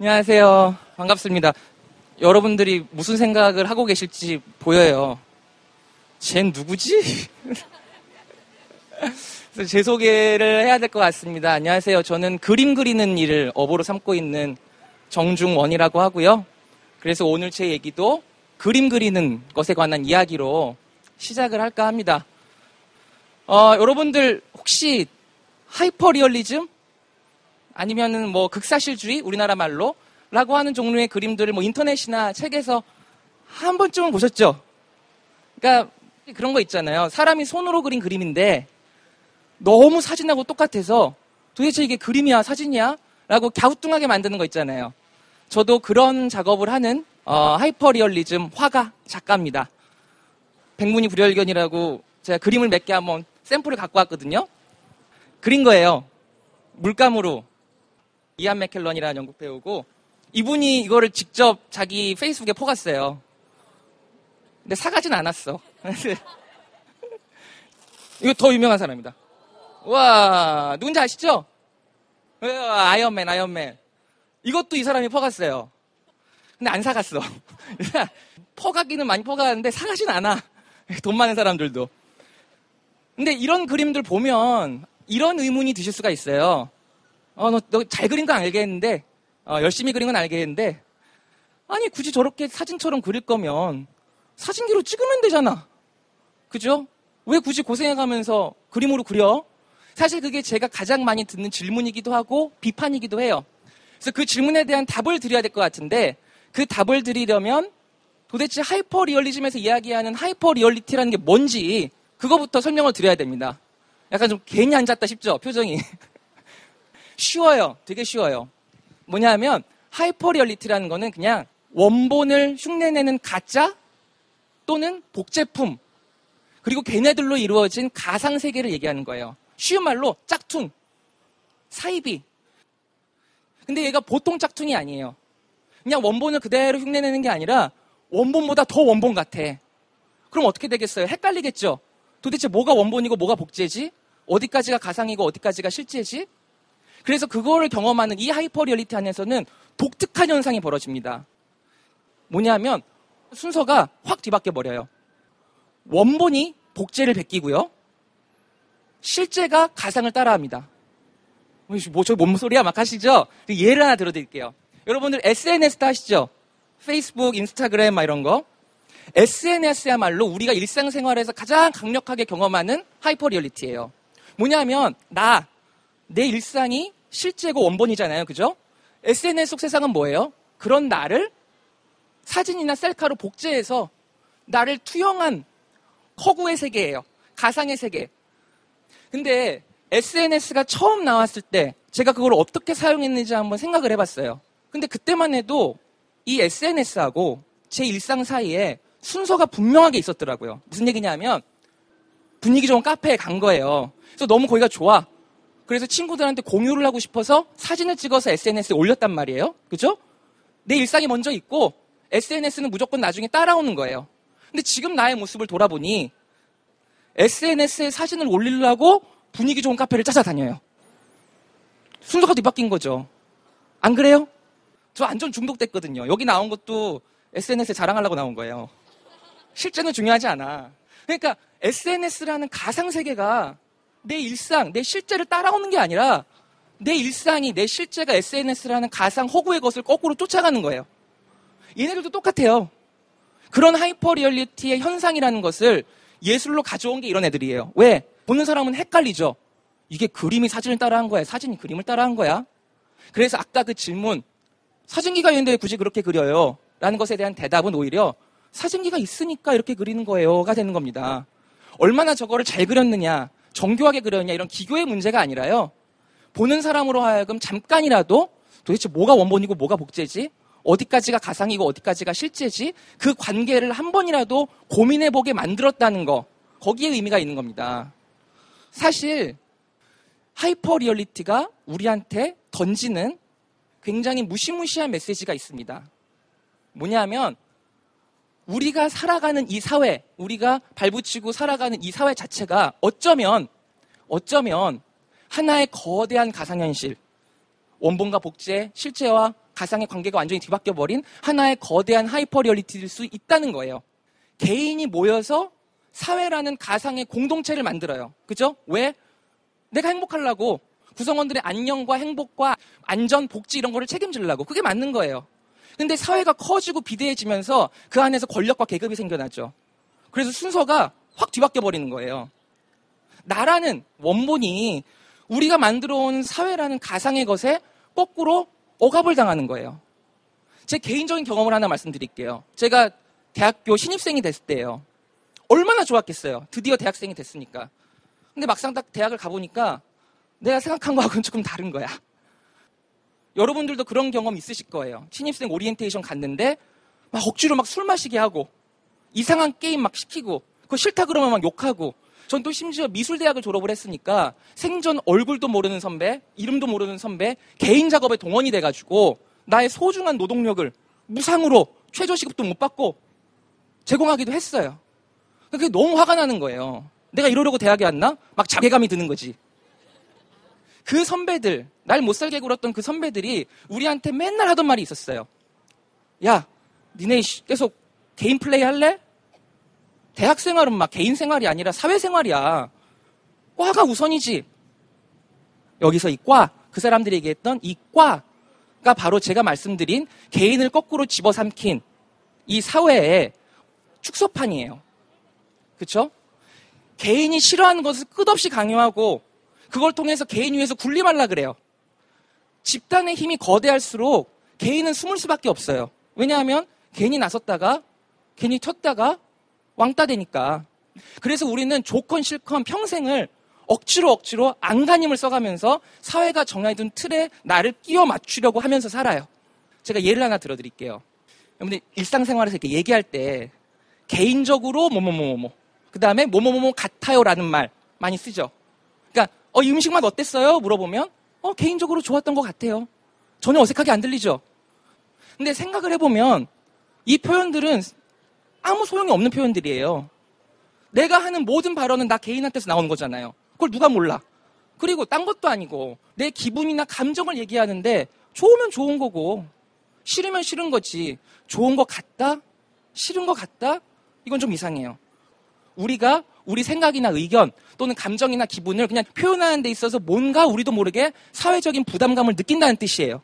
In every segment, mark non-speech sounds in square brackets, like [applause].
안녕하세요. 반갑습니다. 여러분들이 무슨 생각을 하고 계실지 보여요. 쟨 누구지? [laughs] 그래서 제 소개를 해야 될 것 같습니다. 안녕하세요. 저는 그림 그리는 일을 업으로 삼고 있는 정중원이라고 하고요. 그래서 오늘 제 얘기도 그림 그리는 것에 관한 이야기로 시작을 할까 합니다. 어, 여러분들 혹시 하이퍼리얼리즘 아니면은 뭐 극사실주의 우리나라 말로 라고 하는 종류의 그림들을 뭐 인터넷이나 책에서 한 번쯤은 보셨죠? 그러니까 그런 거 있잖아요. 사람이 손으로 그린 그림인데 너무 사진하고 똑같아서 도대체 이게 그림이야 사진이야? 라고 갸우뚱하게 만드는 거 있잖아요. 저도 그런 작업을 하는 어, 하이퍼리얼리즘 화가 작가입니다. 백문이 불여일견이라고 제가 그림을 몇 개 한번 샘플을 갖고 왔거든요. 그린 거예요. 물감으로. 이안 맥켈런이라는 영국 배우고 이분이 이거를 직접 자기 페이스북에 퍼갔어요. 근데 사가진 않았어. [laughs] 이거 더 유명한 사람입니다. 와, 누군지 아시죠? 아이언맨, 아이언맨. 이것도 이 사람이 퍼갔어요. 근데 안 사갔어. [laughs] 퍼가기는 많이 퍼가는데 사가진 않아. 돈 많은 사람들도. 근데 이런 그림들 보면 이런 의문이 드실 수가 있어요. 어, 너잘 그린 건 알겠는데, 어, 열심히 그린 건 알겠는데, 아니, 굳이 저렇게 사진처럼 그릴 거면 사진기로 찍으면 되잖아. 그죠? 왜 굳이 고생해가면서 그림으로 그려? 사실 그게 제가 가장 많이 듣는 질문이기도 하고 비판이기도 해요. 그래서 그 질문에 대한 답을 드려야 될 것 같은데 그 답을 드리려면 도대체 하이퍼 리얼리즘에서 이야기하는 hyperreality라는 게 뭔지 그거부터 설명을 드려야 됩니다. 약간 좀 괜히 앉았다 싶죠? 표정이. [laughs] 쉬워요. 되게 쉬워요. 뭐냐면 hyperreality라는 거는 그냥 원본을 흉내내는 가짜 또는 복제품 그리고 걔네들로 이루어진 가상 세계를 얘기하는 거예요. 쉬운 말로 짝퉁, 사이비. 근데 얘가 보통 짝퉁이 아니에요. 그냥 원본을 그대로 흉내내는 게 아니라 원본보다 더 원본 같아. 그럼 어떻게 되겠어요? 헷갈리겠죠? 도대체 뭐가 원본이고 뭐가 복제지? 어디까지가 가상이고 어디까지가 실제지? 그래서 그거를 경험하는 이 hyperreality 안에서는 독특한 현상이 벌어집니다. 뭐냐면 순서가 확 뒤바뀌어 버려요. 원본이 복제를 베끼고요. 실제가 가상을 따라합니다. 뭐, 저 뭔 소리야? 막 하시죠? 예를 하나 들어드릴게요. 여러분들 SNS도 하시죠? 페이스북, 인스타그램, 막 이런 거. SNS야말로 우리가 일상생활에서 가장 강력하게 경험하는 hyperreality예요. 뭐냐면, 나, 내 일상이 실제고 원본이잖아요. 그죠? SNS 속 세상은 뭐예요? 그런 나를 사진이나 셀카로 복제해서 나를 투영한 허구의 세계예요. 가상의 세계. 근데 SNS가 처음 나왔을 때 제가 그걸 어떻게 사용했는지 한번 생각을 해봤어요. 근데 그때만 해도 이 SNS하고 제 일상 사이에 순서가 분명하게 있었더라고요. 무슨 얘기냐면 분위기 좋은 카페에 간 거예요. 그래서 너무 거기가 좋아. 그래서 친구들한테 공유를 하고 싶어서 사진을 찍어서 SNS에 올렸단 말이에요. 그죠? 내 일상이 먼저 있고 SNS는 무조건 나중에 따라오는 거예요. 근데 지금 나의 모습을 돌아보니 SNS에 사진을 올리려고 분위기 좋은 카페를 찾아다녀요. 순서가 뒤바뀐 거죠. 안 그래요? 저 완전 중독됐거든요. 여기 나온 것도 SNS에 자랑하려고 나온 거예요. 실제는 중요하지 않아. 그러니까 SNS라는 가상세계가 내 일상, 내 실제를 따라오는 게 아니라 내 일상이, 내 실제가 SNS라는 가상 허구의 것을 거꾸로 쫓아가는 거예요. 얘네들도 똑같아요. 그런 hyperreality의 현상이라는 것을 예술로 가져온 게 이런 애들이에요. 왜? 보는 사람은 헷갈리죠. 이게 그림이 사진을 따라한 거야? 사진이 그림을 따라한 거야? 그래서 아까 그 질문, 사진기가 있는데 굳이 그렇게 그려요? 라는 것에 대한 대답은 오히려 사진기가 있으니까 이렇게 그리는 거예요가 되는 겁니다. 얼마나 저거를 잘 그렸느냐, 정교하게 그렸냐 이런 기교의 문제가 아니라요. 보는 사람으로 하여금 잠깐이라도 도대체 뭐가 원본이고 뭐가 복제지? 어디까지가 가상이고 어디까지가 실제지? 그 관계를 한 번이라도 고민해보게 만들었다는 거. 거기에 의미가 있는 겁니다. 사실, hyperreality가 우리한테 던지는 굉장히 무시무시한 메시지가 있습니다. 뭐냐면, 우리가 살아가는 이 사회, 우리가 발붙이고 살아가는 이 사회 자체가 어쩌면, 어쩌면 하나의 거대한 가상현실, 원본과 복제, 실제와 가상의 관계가 완전히 뒤바뀌어 버린 하나의 거대한 hyperreality일 수 있다는 거예요. 개인이 모여서 사회라는 가상의 공동체를 만들어요. 그죠? 왜? 내가 행복하려고 구성원들의 안녕과 행복과 안전, 복지 이런 거를 책임지려고 그게 맞는 거예요. 근데 사회가 커지고 비대해지면서 그 안에서 권력과 계급이 생겨나죠. 그래서 순서가 확 뒤바뀌어 버리는 거예요. 나라는 원본이 우리가 만들어 온 사회라는 가상의 것에 거꾸로 억압을 당하는 거예요. 제 개인적인 경험을 하나 말씀드릴게요. 제가 대학교 신입생이 됐을 때예요. 얼마나 좋았겠어요. 드디어 대학생이 됐으니까. 근데 막상 딱 대학을 가보니까 내가 생각한 거하고는 조금 다른 거야. 여러분들도 그런 경험 있으실 거예요. 신입생 오리엔테이션 갔는데 막 억지로 막 술 마시게 하고 이상한 게임 막 시키고 그거 싫다 그러면 막 욕하고 전 또 심지어 미술대학을 졸업을 했으니까 생전 얼굴도 모르는 선배, 이름도 모르는 선배, 개인 작업에 동원이 돼가지고 나의 소중한 노동력을 무상으로 최저 시급도 못 받고 제공하기도 했어요. 그게 너무 화가 나는 거예요. 내가 이러려고 대학에 왔나? 막 자괴감이 드는 거지. 그 선배들, 날 못 살게 굴었던 그 선배들이 우리한테 맨날 하던 말이 있었어요. 야, 니네 계속 개인 플레이 할래? 대학 생활은 막 개인 생활이 아니라 사회 생활이야. 과가 우선이지. 여기서 이 과, 그 사람들이 얘기했던 이 과가 바로 제가 말씀드린 개인을 거꾸로 집어삼킨 이 사회의 축소판이에요. 그쵸? 개인이 싫어하는 것을 끝없이 강요하고 그걸 통해서 개인 위에서 군림하려 그래요. 집단의 힘이 거대할수록 개인은 숨을 수밖에 없어요. 왜냐하면 괜히 나섰다가 괜히 튀었다가 왕따 되니까. 그래서 우리는 조건 실컷 평생을 억지로 억지로 안간힘을 써가면서 사회가 정해둔 틀에 나를 끼워 맞추려고 하면서 살아요. 제가 예를 하나 들어드릴게요. 여러분들 일상생활에서 이렇게 얘기할 때 개인적으로 뭐뭐뭐뭐 그 다음에 뭐뭐뭐뭐 같아요라는 말 많이 쓰죠. 어, 이 음식 맛 어땠어요? 물어보면 어, 개인적으로 좋았던 것 같아요. 전혀 어색하게 안 들리죠. 근데 생각을 해보면 이 표현들은 아무 소용이 없는 표현들이에요. 내가 하는 모든 발언은 나 개인한테서 나오는 거잖아요. 그걸 누가 몰라. 그리고 딴 것도 아니고 내 기분이나 감정을 얘기하는데 좋으면 좋은 거고 싫으면 싫은 거지. 좋은 것 같다? 싫은 것 같다? 이건 좀 이상해요. 우리가 우리 생각이나 의견 또는 감정이나 기분을 그냥 표현하는 데 있어서 뭔가 우리도 모르게 사회적인 부담감을 느낀다는 뜻이에요.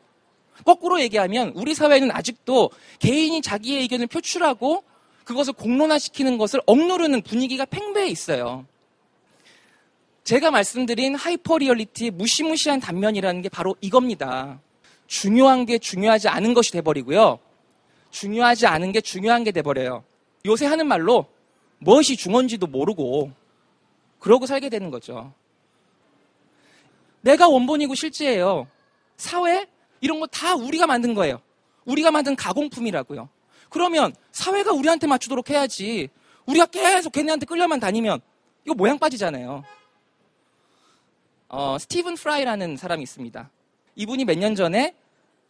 거꾸로 얘기하면 우리 사회는 아직도 개인이 자기의 의견을 표출하고 그것을 공론화시키는 것을 억누르는 분위기가 팽배해 있어요. 제가 말씀드린 hyper reality의 무시무시한 단면이라는 게 바로 이겁니다. 중요한 게 중요하지 않은 것이 돼버리고요. 중요하지 않은 게 중요한 게 돼버려요. 요새 하는 말로 무엇이 중요한지도 모르고 그러고 살게 되는 거죠. 내가 원본이고 실제예요. 사회 이런 거 다 우리가 만든 거예요. 우리가 만든 가공품이라고요. 그러면 사회가 우리한테 맞추도록 해야지. 우리가 계속 걔네한테 끌려만 다니면 이거 모양 빠지잖아요. 어, 스티븐 프라이라는 사람이 있습니다. 이분이 몇 년 전에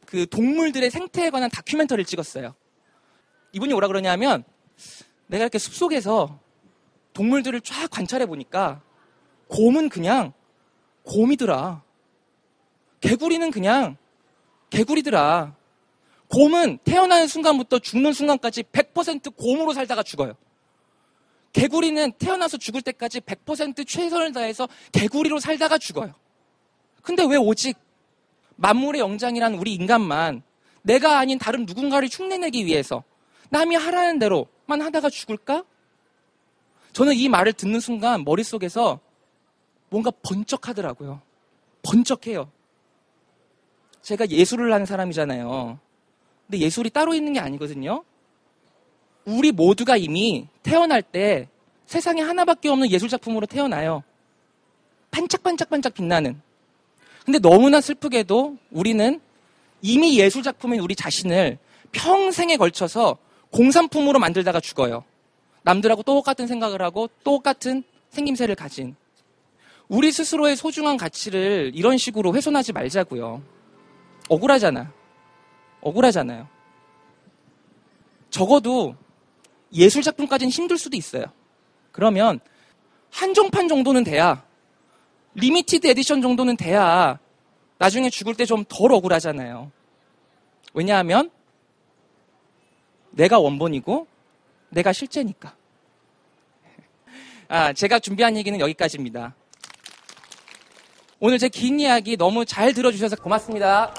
그 동물들의 생태에 관한 다큐멘터리를 찍었어요. 이분이 뭐라 그러냐면 내가 이렇게 숲속에서 동물들을 쫙 관찰해 보니까 곰은 그냥 곰이더라. 개구리는 그냥 개구리더라. 곰은 태어나는 순간부터 죽는 순간까지 100% 곰으로 살다가 죽어요. 개구리는 태어나서 죽을 때까지 100% 최선을 다해서 개구리로 살다가 죽어요. 근데 왜 오직 만물의 영장이란 우리 인간만 내가 아닌 다른 누군가를 흉내내기 위해서 남이 하라는 대로 만 하다가 죽을까? 저는 이 말을 듣는 순간 머릿속에서 뭔가 번쩍하더라고요. 번쩍해요. 제가 예술을 하는 사람이잖아요. 근데 예술이 따로 있는 게 아니거든요. 우리 모두가 이미 태어날 때 세상에 하나밖에 없는 예술작품으로 태어나요. 반짝반짝반짝 빛나는. 근데 너무나 슬프게도 우리는 이미 예술작품인 우리 자신을 평생에 걸쳐서 공산품으로 만들다가 죽어요. 남들하고 똑같은 생각을 하고 똑같은 생김새를 가진. 우리 스스로의 소중한 가치를 이런 식으로 훼손하지 말자고요. 억울하잖아. 억울하잖아요. 적어도 예술 작품까지는 힘들 수도 있어요. 그러면 한정판 정도는 돼야 limited edition 정도는 돼야 나중에 죽을 때 좀 덜 억울하잖아요. 왜냐하면 내가 원본이고 내가 실제니까. 아, 제가 준비한 얘기는 여기까지입니다. 오늘 제 긴 이야기 너무 잘 들어주셔서 고맙습니다.